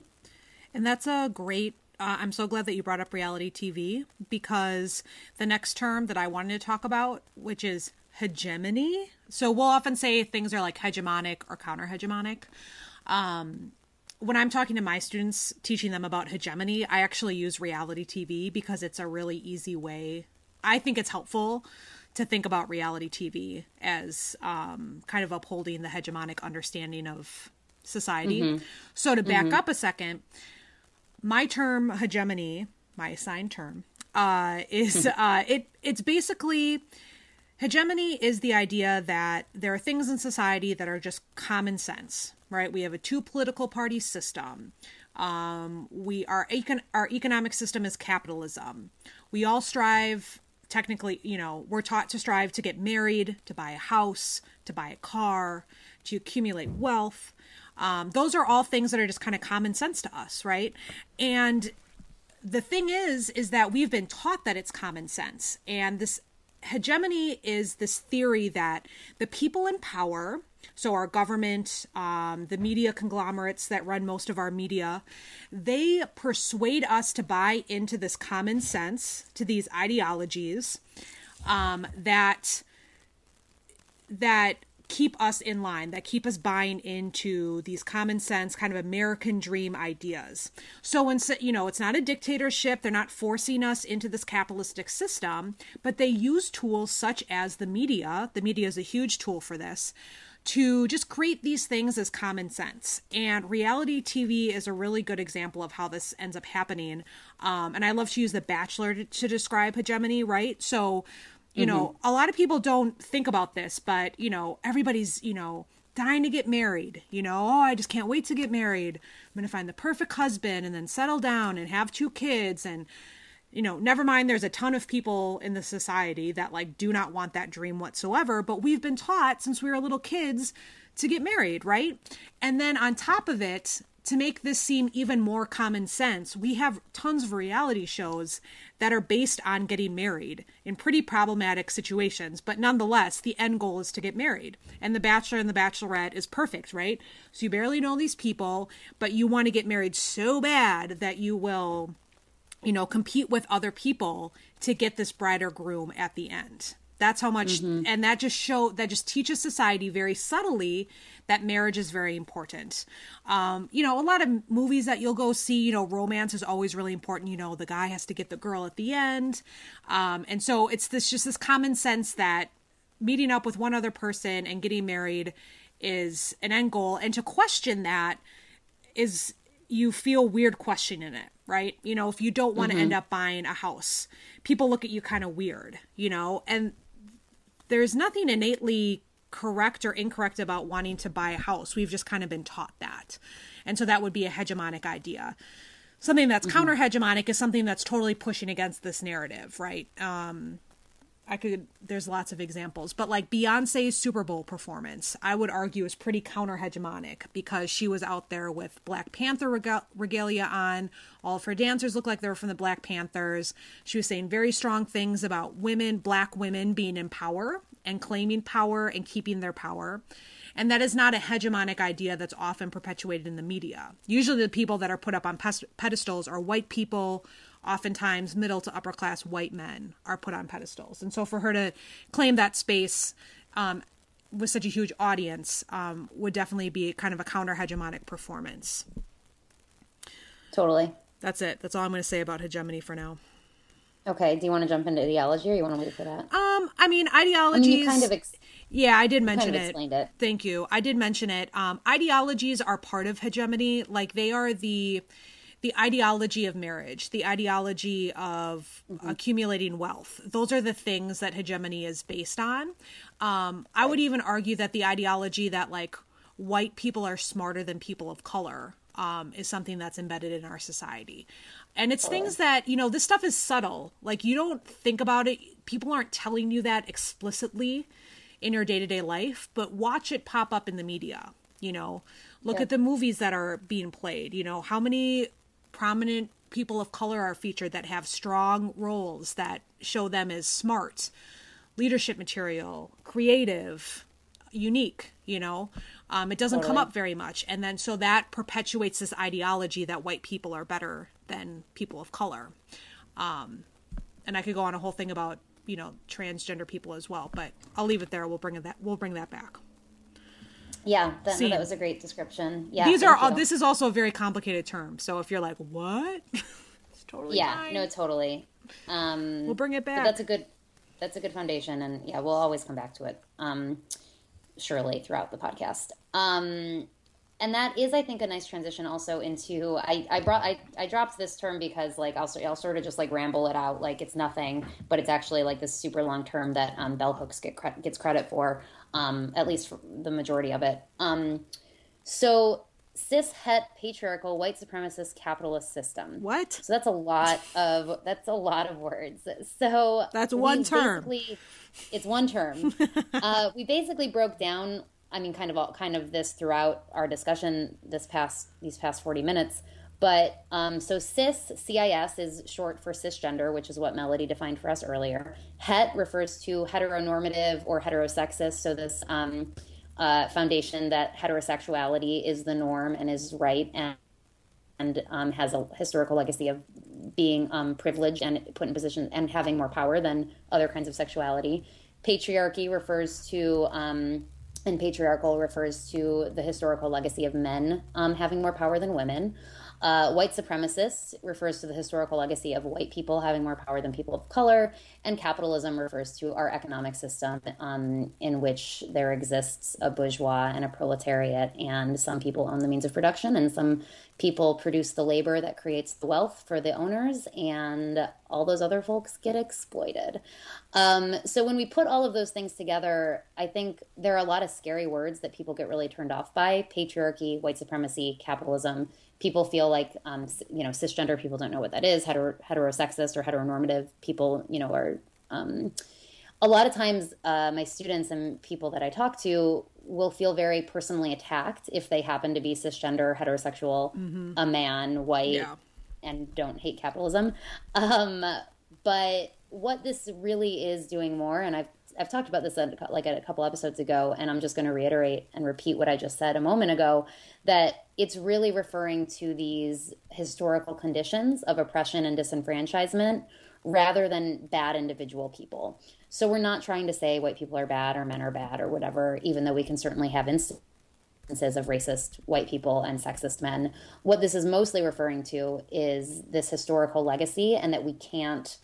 And that's a great uh, I'm so glad that you brought up reality TV because the next term that I wanted to talk about, which is hegemony. So we'll often say things are like hegemonic or counter hegemonic. Um, when I'm talking to my students, teaching them about hegemony, I actually use reality TV because it's a really easy way. I think it's helpful to think about reality TV as um, kind of upholding the hegemonic understanding of society. Mm-hmm. So to back mm-hmm. up a second, my term hegemony, my assigned term, uh, is uh, it. It's basically hegemony is the idea that there are things in society that are just common sense, right? We have a two political party system. Um, we our econ- our economic system is capitalism. We all strive technically, you know, we're taught to strive to get married, to buy a house, to buy a car, to accumulate wealth. Um, those are all things that are just kind of common sense to us, right? And the thing is, is that we've been taught that it's common sense. And this hegemony is this theory that the people in power, so our government, um, the media conglomerates that run most of our media, they persuade us to buy into this common sense, to these ideologies um, that that keep us in line, that keep us buying into these common sense kind of American dream ideas. So when you know, it's not a dictatorship, they're not forcing us into this capitalistic system, but they use tools such as the media. The media is a huge tool for this to just create these things as common sense. And reality TV is a really good example of how this ends up happening. Um, and I love to use The Bachelor to, to describe hegemony, right? So you mm-hmm. know, a lot of people don't think about this, but, you know, everybody's, you know, dying to get married. You know, oh, I just can't wait to get married. I'm going to find the perfect husband and then settle down and have two kids. And, you know, never mind, there's a ton of people in the society that, like, do not want that dream whatsoever. But we've been taught since we were little kids to get married, right? And then on top of it, to make this seem even more common sense, we have tons of reality shows that are based on getting married in pretty problematic situations, but nonetheless, the end goal is to get married. And The Bachelor and The Bachelorette is perfect, right? So you barely know these people, but you want to get married so bad that you will, you know, compete with other people to get this bride or groom at the end. That's how much, mm-hmm. and that just show that just teaches society very subtly that marriage is very important. Um, you know, a lot of movies that you'll go see, you know, romance is always really important. You know, the guy has to get the girl at the end, um, and so it's this just this common sense that meeting up with one other person and getting married is an end goal, and to question that is you feel weird questioning it right you know if you don't want to mm-hmm. end up buying a house people look at you kind of weird you know and there's nothing innately correct or incorrect about wanting to buy a house. We've just kind of been taught that. And so that would be a hegemonic idea. Something that's mm-hmm. counter hegemonic is something that's totally pushing against this narrative, right? Um, I could there's lots of examples, but like Beyonce's Super Bowl performance, I would argue is pretty counter hegemonic because she was out there with Black Panther regal- regalia on. All of her dancers looked like they were from the Black Panthers. She was saying very strong things about women, black women being in power and claiming power and keeping their power. And that is not a hegemonic idea that's often perpetuated in the media. Usually the people that are put up on pedestals are white people oftentimes middle to upper class white men are put on pedestals. And so for her to claim that space um, with such a huge audience um, would definitely be kind of a counter hegemonic performance. Totally. That's it. That's all I'm going to say about hegemony for now. Okay. Do you want to jump into ideology, or you want to wait for that? Um, I mean, ideology. I mean, kind of. Ex- yeah, I did mention kind of it. it. Thank you. I did mention it. Um, ideologies are part of hegemony. Like they are the the ideology of marriage, the ideology of mm-hmm. accumulating wealth. Those are the things that hegemony is based on. Um, I would even argue that the ideology that like white people are smarter than people of color um, is something that's embedded in our society. And it's things that, you know, this stuff is subtle. Like, you don't think about it. People aren't telling you that explicitly in your day to day life, but watch it pop up in the media. You know, look yeah. at the movies that are being played. You know, how many prominent people of color are featured that have strong roles that show them as smart, leadership material, creative, unique, you know. Um, it doesn't totally. come up very much. And then so that perpetuates this ideology that white people are better than people of color. Um, and I could go on a whole thing about, you know, transgender people as well, but I'll leave it there. We'll bring that we'll bring that back. Yeah, that, no, that was a great description. Yeah, these are all, this is also a very complicated term. So if you're like, what? it's totally yeah, fine. no, totally. Um, we'll bring it back. That's a good that's a good foundation, and yeah, we'll always come back to it. Um, surely throughout the podcast. Um, and that is, I think, a nice transition also into I, I brought I, I dropped this term because like I'll I'll sort of just like ramble it out like it's nothing, but it's actually like this super long term that um, bell hooks get cre- gets credit for um, at least the majority of it. Um, so cis het patriarchal white supremacist capitalist system. What? So that's a lot of that's a lot of words. So that's one term. It's one term. uh, we basically broke down. I mean, kind of all, kind of this throughout our discussion this past these past forty minutes. But um, so cis, CIS is short for cisgender, which is what Melody defined for us earlier. Het refers to heteronormative or heterosexist. So this um, uh, foundation that heterosexuality is the norm and is right and, and um, has a historical legacy of being um, privileged and put in position and having more power than other kinds of sexuality. Patriarchy refers to um, and patriarchal refers to the historical legacy of men um, having more power than women. Uh, white supremacist refers to the historical legacy of white people having more power than people of color, and capitalism refers to our economic system um, in which there exists a bourgeois and a proletariat, and some people own the means of production, and some people produce the labor that creates the wealth for the owners, and all those other folks get exploited. Um, so when we put all of those things together, I think there are a lot of scary words that people get really turned off by patriarchy, white supremacy, capitalism people feel like um, you know cisgender people don't know what that is hetero, heterosexist or heteronormative people you know are um, a lot of times uh, my students and people that i talk to will feel very personally attacked if they happen to be cisgender, heterosexual, mm-hmm. a man, white, yeah. and don't hate capitalism. Um, but what this really is doing more, and I've I've talked about this like a couple episodes ago, and I'm just going to reiterate and repeat what I just said a moment ago that it's really referring to these historical conditions of oppression and disenfranchisement rather than bad individual people. So we're not trying to say white people are bad or men are bad or whatever, even though we can certainly have instances of racist white people and sexist men. What this is mostly referring to is this historical legacy, and that we can't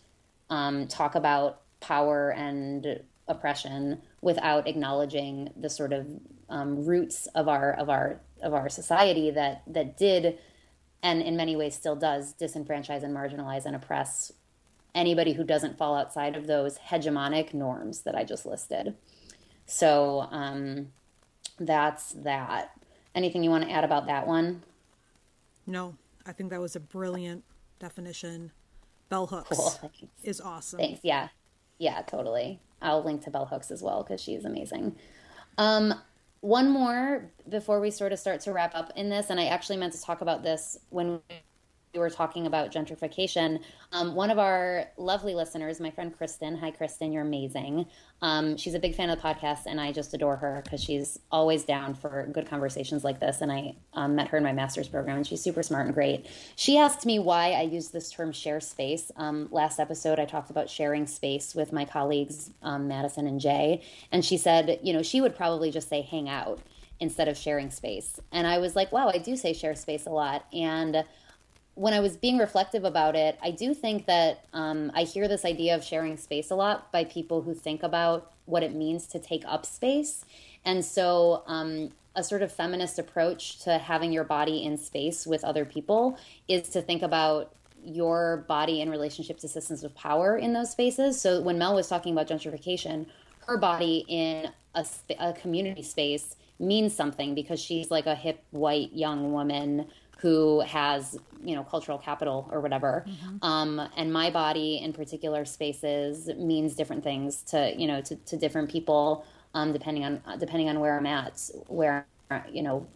um, talk about power and oppression without acknowledging the sort of um, roots of our of our of our society that that did and in many ways still does disenfranchise and marginalize and oppress anybody who doesn't fall outside of those hegemonic norms that I just listed. So um, that's that. Anything you want to add about that one? No, I think that was a brilliant definition. Bell hooks cool. is awesome. Thanks. Yeah, yeah, totally. I'll link to Bell Hooks as well because she's amazing. Um, one more before we sort of start to wrap up in this, and I actually meant to talk about this when we were talking about gentrification, um, one of our lovely listeners, my friend Kristen, hi Kristen, you're amazing. Um, she's a big fan of the podcast, and I just adore her because she's always down for good conversations like this. And I um, met her in my master's program, and she's super smart and great. She asked me why I use this term share space. Um, last episode, I talked about sharing space with my colleagues, um, Madison and Jay, and she said, you know, she would probably just say hang out instead of sharing space. And I was like, wow, I do say share space a lot. And when I was being reflective about it, I do think that um, I hear this idea of sharing space a lot by people who think about what it means to take up space. And so, um, a sort of feminist approach to having your body in space with other people is to think about your body in relationship to systems of power in those spaces. So, when Mel was talking about gentrification, her body in a, a community space means something because she's like a hip, white, young woman who has you know cultural capital or whatever. Mm-hmm. um, and my body in particular spaces means different things to you know to, to different people um, depending on depending on where i'm at where you know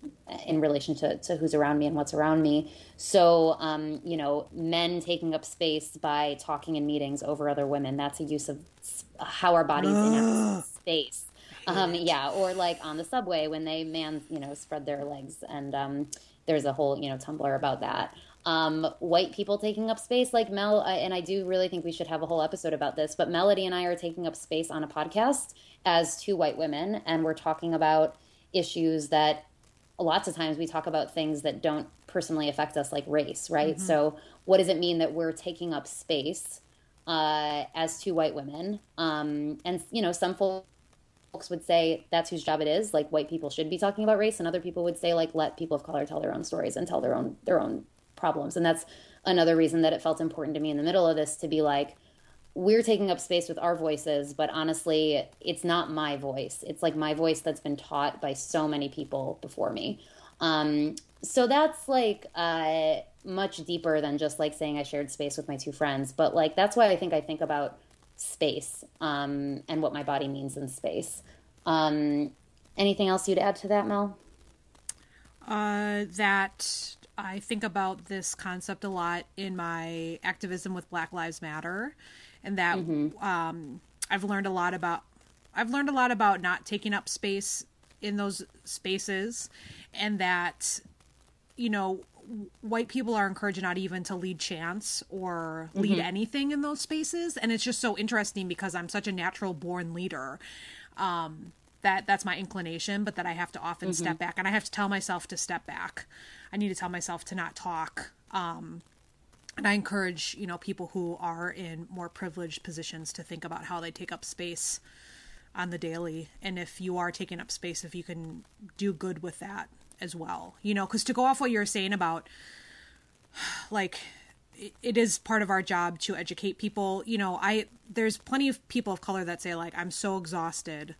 in relation to, to who's around me and what's around me. So um, you know men taking up space by talking in meetings over other women that's a use of how our bodies in space. Um, yeah or like on the subway when they man you know spread their legs and um, there's a whole you know Tumblr about that. Um, white people taking up space, like Mel, I, and I do really think we should have a whole episode about this. But Melody and I are taking up space on a podcast as two white women, and we're talking about issues that lots of times we talk about things that don't personally affect us, like race, right? Mm-hmm. So, what does it mean that we're taking up space uh, as two white women? Um, and you know, some folks folks would say that's whose job it is like white people should be talking about race and other people would say like let people of color tell their own stories and tell their own their own problems. And that's another reason that it felt important to me in the middle of this to be like we're taking up space with our voices but honestly it's not my voice. It's like my voice that's been taught by so many people before me. Um, so that's like uh, much deeper than just like saying i shared space with my two friends. But like that's why i think i think about space um, and what my body means in space. Um, anything else you'd add to that, Mel? Uh, that I think about this concept a lot in my activism with Black Lives Matter, and that mm-hmm. um, I've learned a lot about. I've learned a lot about not taking up space in those spaces, and that you know white people are encouraged not even to lead chants or lead mm-hmm. anything in those spaces. And it's just so interesting because i'm such a natural born leader um, that that's my inclination but that i have to often mm-hmm. step back. And i have to tell myself to step back. I need to tell myself to not talk. Um, and i encourage you know people who are in more privileged positions to think about how they take up space on the daily. And if you are taking up space if you can do good with that as well you know because to go off what you're saying about like it is part of our job to educate people you know i there's plenty of people of color that say like i'm so exhausted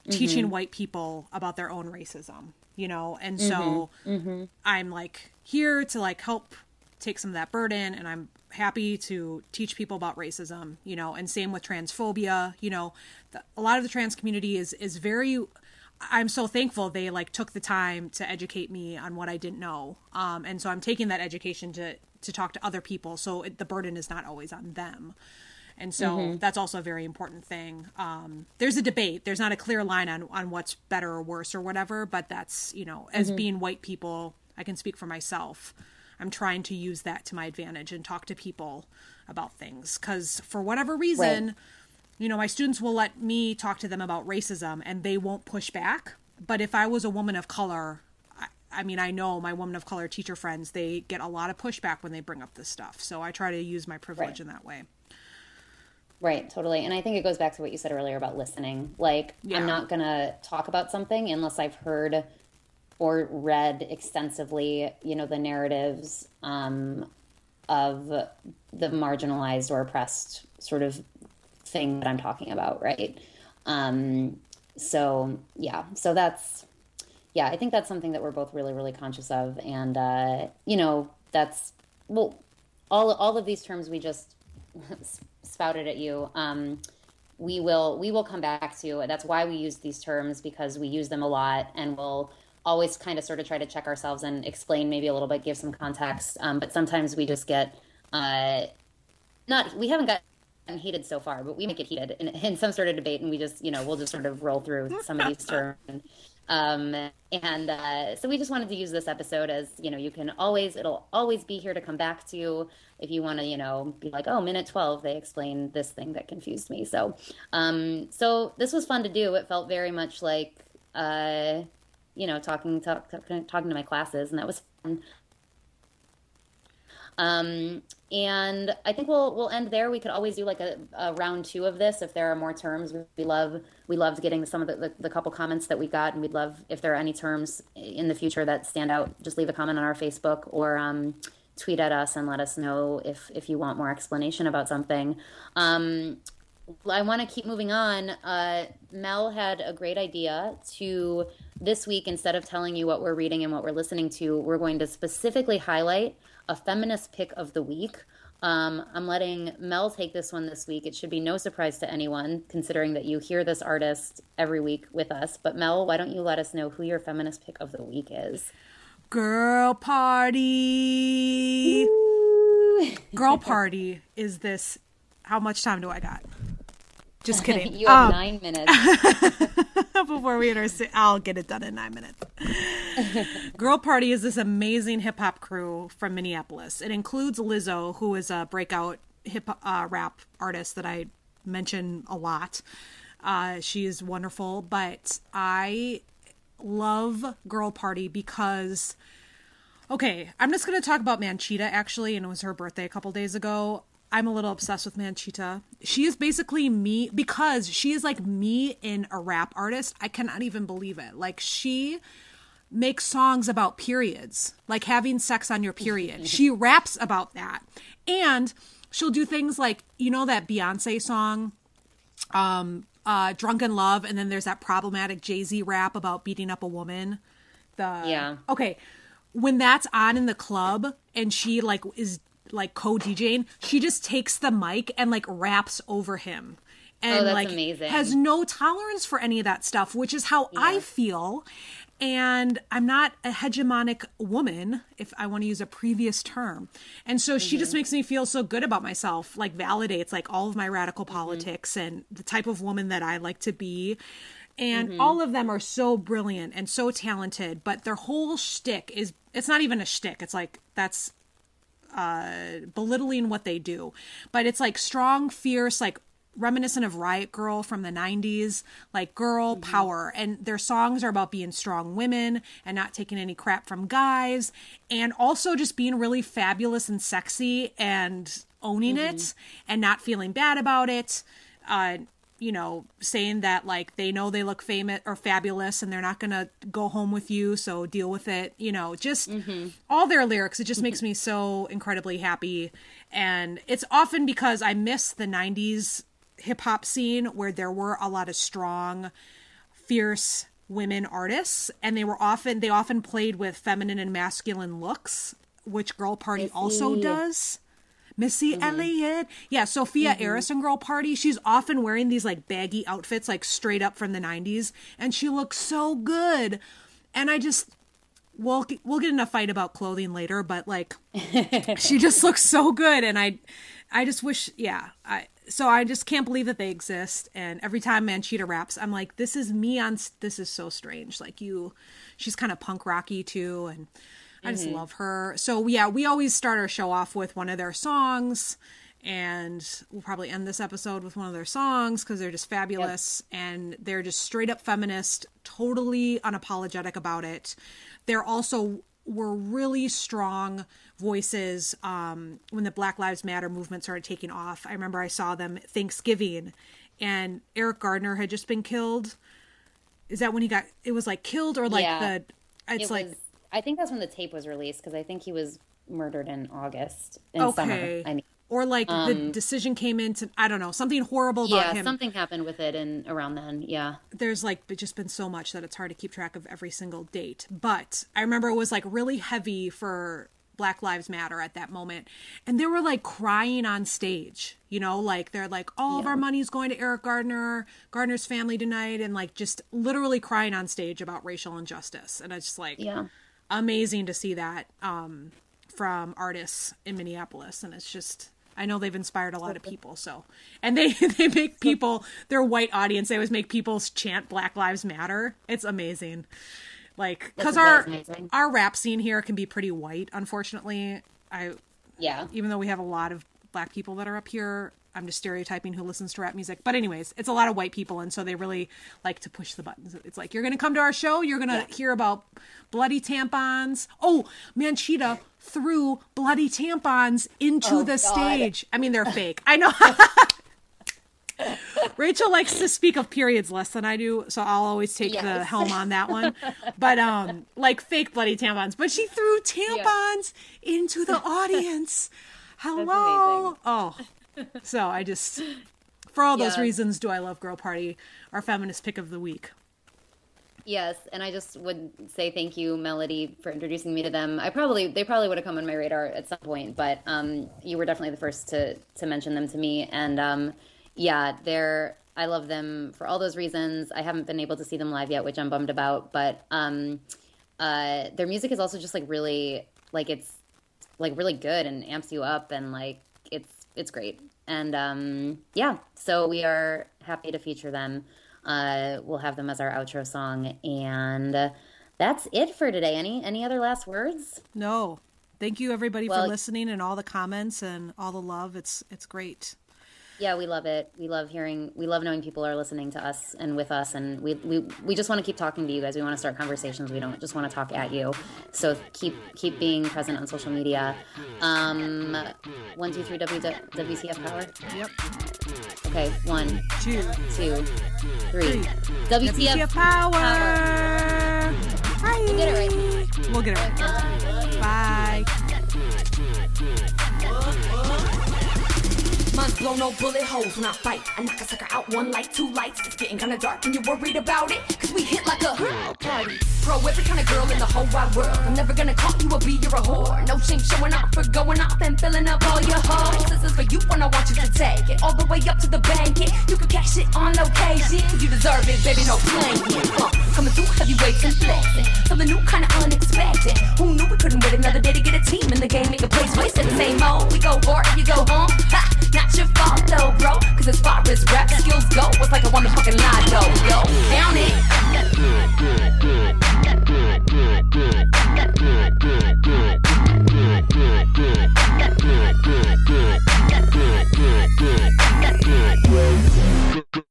mm-hmm. teaching white people about their own racism you know and mm-hmm. so mm-hmm. i'm like here to like help take some of that burden and i'm happy to teach people about racism you know and same with transphobia you know the, a lot of the trans community is is very I'm so thankful they like took the time to educate me on what I didn't know. Um, and so I'm taking that education to to talk to other people. So it, the burden is not always on them. And so mm-hmm. that's also a very important thing. Um, there's a debate. There's not a clear line on, on what's better or worse or whatever, but that's, you know, as mm-hmm. being white people, I can speak for myself. I'm trying to use that to my advantage and talk to people about things. Because for whatever reason, right. You know, my students will let me talk to them about racism and they won't push back. But if I was a woman of color, I, I mean, I know my woman of color teacher friends, they get a lot of pushback when they bring up this stuff. So I try to use my privilege right. in that way. Right, totally. And I think it goes back to what you said earlier about listening. Like, yeah. I'm not going to talk about something unless I've heard or read extensively, you know, the narratives um, of the marginalized or oppressed sort of thing that I'm talking about, right? Um, so, yeah, so that's, yeah, I think that's something that we're both really, really conscious of. And, uh, you know, that's, well, all, all of these terms we just spouted at you, um, we will we will come back to. That's why we use these terms because we use them a lot, and we'll always kind of sort of try to check ourselves and explain maybe a little bit, give some context. Um, but sometimes we just get uh, not we haven't gotten heated so far, but we make it heated in, in, some sort of debate, and we just you know we'll just sort of roll through some of these terms. Um, and uh, so we just wanted to use this episode as you know you can always it'll always be here to come back to if you want to you know be like oh minute 12 they explain this thing that confused me. So um, so this was fun to do. It felt very much like uh, you know talking talk, talk, talking to my classes and that was fun um, and I think we'll we'll end there. We could always do like a, a, round two of this if there are more terms. We love we loved getting some of the, the, the couple comments that we got, and we'd love if there are any terms in the future that stand out. Just leave a comment on our Facebook or um, tweet at us and let us know if if you want more explanation about something. Um, I want to keep moving on. Uh, Mel had a great idea to this week instead of telling you what we're reading and what we're listening to, we're going to specifically highlight a feminist pick of the week. Um, I'm letting Mel take this one this week. It should be no surprise to anyone, considering that you hear this artist every week with us. But Mel, why don't you let us know who your feminist pick of the week is? Girl Party. Girl Party is this. How much time do I got? Just kidding. you have um, nine minutes. before we I'll get it done in nine minutes. Girl Party is this amazing hip hop crew from Minneapolis. It includes Lizzo, who is a breakout hip uh, rap artist that I mention a lot. Uh, she is wonderful, but I love Girl Party because. Okay, I'm just going to talk about Manchita actually, and it was her birthday a couple days ago. I'm a little obsessed with Manchita. She is basically me because she is like me in a rap artist. I cannot even believe it. Like she makes songs about periods, like having sex on your period. she raps about that. And she'll do things like, you know that Beyonce song um uh Drunk in Love and then there's that problematic Jay-Z rap about beating up a woman. The Yeah. Okay. When that's on in the club and she like is like co DJing, she just takes the mic and like raps over him. And oh, like amazing. has no tolerance for any of that stuff, which is how yeah. I feel. And I'm not a hegemonic woman, if I want to use a previous term. And so she mm-hmm. just makes me feel so good about myself, like validates like all of my radical mm-hmm. politics and the type of woman that I like to be and mm-hmm. all of them are so brilliant and so talented but their whole shtick is it's not even a shtick it's like that's uh, belittling what they do, but it's like strong, fierce, like reminiscent of Riot Grrrl from the 90s, like girl mm-hmm. power. And their songs are about being strong women and not taking any crap from guys, and also just being really fabulous and sexy and owning mm-hmm. it and not feeling bad about it. Uh, you know, saying that like they know they look famous or fabulous and they're not going to go home with you, so deal with it. You know, just mm-hmm. all their lyrics. It just mm-hmm. makes me so incredibly happy. And it's often because I miss the 90s hip hop scene where there were a lot of strong, fierce women artists and they were often they often played with feminine and masculine looks which girl party also does Missy mm-hmm. Elliott. Yeah, Sophia mm-hmm. Harrison Girl Party. She's often wearing these like baggy outfits, like straight up from the 90s, and she looks so good. And I just, we'll, we'll get in a fight about clothing later, but like, she just looks so good. And I, I just wish, yeah, I, so I just can't believe that they exist. And every time Manchita raps, I'm like, this is me on, this is so strange. Like you, she's kind of punk rocky too. And, I just love her. So yeah, we always start our show off with one of their songs, and we'll probably end this episode with one of their songs because they're just fabulous and they're just straight up feminist, totally unapologetic about it. They're also were really strong voices um, when the Black Lives Matter movement started taking off. I remember I saw them Thanksgiving, and Eric Gardner had just been killed. Is that when he got? It was like killed or like Yeah. the. It's it like was. I think that's when the tape was released because I think he was murdered in August in summer. I mean, or like the um, decision came into I don't know something horrible about yeah, him. something happened with it, and around then, yeah, There's like just been so much that it's hard to keep track of every single date. But I remember it was like really heavy for Black Lives Matter at that moment, and they were like crying on stage. You know, like they're like all of our money's going to Eric Gardner, Gardner's family tonight, and like just literally crying on stage about racial injustice. And it's just like yeah, amazing to see that um, from artists in Minneapolis, and it's just I know they've inspired a lot of people. So, and they they make people their white audience. They always make people chant Black Lives Matter. It's amazing, like because our amazing. our rap scene here can be pretty white. Unfortunately, I yeah. even though we have a lot of black people that are up here. I'm just stereotyping who listens to rap music. But anyways, it's a lot of white people and so they really like to push the buttons. It's like you're going to come to our show, you're going to hear about bloody tampons. Oh, Manchita threw bloody tampons into Oh, the God. stage. I mean, they're fake. I know. Rachel likes to speak of periods less than I do, so I'll always take the helm on that one. But um like fake bloody tampons. But she threw tampons into the audience. Hello. Oh. So I just for all those reasons do I love Girl Party, our feminist pick of the week. Yes, and I just would say thank you, Melody, for introducing me to them. I probably they probably would have come on my radar at some point, but um, you were definitely the first to to mention them to me, and um, yeah, they're I love them for all those reasons. I haven't been able to see them live yet, which I'm bummed about, but um, uh, their music is also just like really like it's like really good and amps you up and like it's it's great and um yeah so we are happy to feature them uh we'll have them as our outro song and that's it for today any any other last words No. Thank you everybody for listening and all the comments and all the love. It's it's great. Yeah we love it we love hearing we love knowing people are listening to us and with us and we we, we just want to keep talking to you guys we want to start conversations we don't just want to talk at you so keep keep being present on social media um one two three w wtf power Yep. okay one Two. two, three. Three. WTF, WTF power. Bye. We'll get it right. We'll get it right. Bye. Mines blow no bullet holes when I fight. I knock a sucker out one light, two lights. It's getting kinda dark and you're worried about it. Cause we hit like a party. Pro every kind of girl in the whole wide world. I'm never gonna call you a B, you're a whore. No shame showing off for going off and filling up all your holes. This is for you when I want you to take it all the way up to the bank. It. You can cash it on occasion. You deserve it, baby, no playing. Uh, coming through heavyweights and flexing. Something new, kinda unexpected. Who knew we couldn't wait another day to get a team in the game? Make a place wasted the same old. We go hard, and you go home. Ha! Not your fault though, bro. Cause as far as rap skills go, it's like I the fucking lotto, yo. Down it.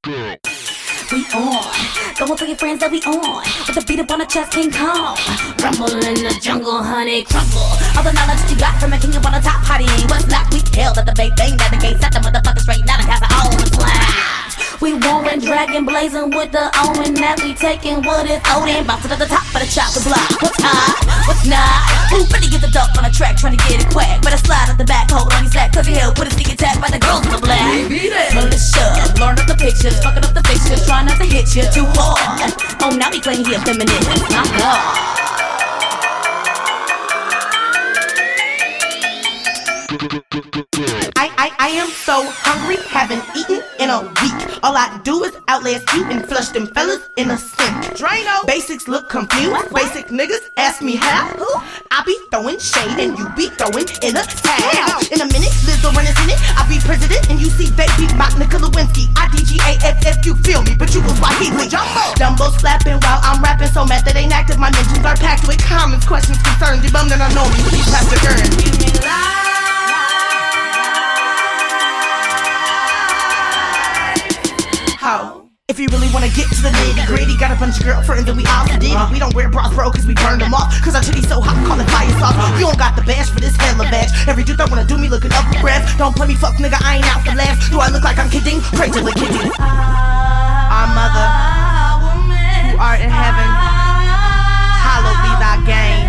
On. Go and tell your friends that we on. With the beat up on the chest, King Kong. Rumble in the jungle, honey, crumble. All the knowledge that you got from a king up on the top, ain't what's not. We held at the bait, bang, at the gates, at the motherfuckers straight now and cast it all on the slide. We warring, dragon, blazing with the omen that we taking what is Odin. Bouncing at the top of the chopper block. What's hot? What's not? Who really get the duck on the track trying to get it quack? Better slide at the back, hold on your sack, cause he held with a sneak attack by the girls in the black. Militia, blurring up the pictures, fucking up the fixtures, trying not to hit you too hard. Oh, now he claiming he a feminist. My God. I I, I am so hungry, haven't eaten in a week. All I do is outlast you and flush them fellas in a sink. Drano. Basics look confused. Basic niggas ask me how. I be throwing shade and you be throwing in a towel. In a minute, Lizzo running in it. I be president and you see baby Monica Lewinsky. I DGAFF, you feel me, but you was why he Jumbo. Dumbo slapping while I'm rapping so mad that ain't active. My mentions are packed with comments, questions, concerns. You bum that I know me. Please pass the gun. Give me life. If you really wanna get to the nitty gritty, got a bunch of girlfriends and we all did it. We don't wear bras, bro, cause we burned them off. Cause our titties so hot, call it fire sauce. You don't got the badge for this hella badge. Every dude that wanna do me looking up for grabs. Don't play me, fuck nigga, I ain't out for laughs. Do I look like I'm kidding? Pray to the kidding. Our mother, who art in heaven, hallowed be thy game.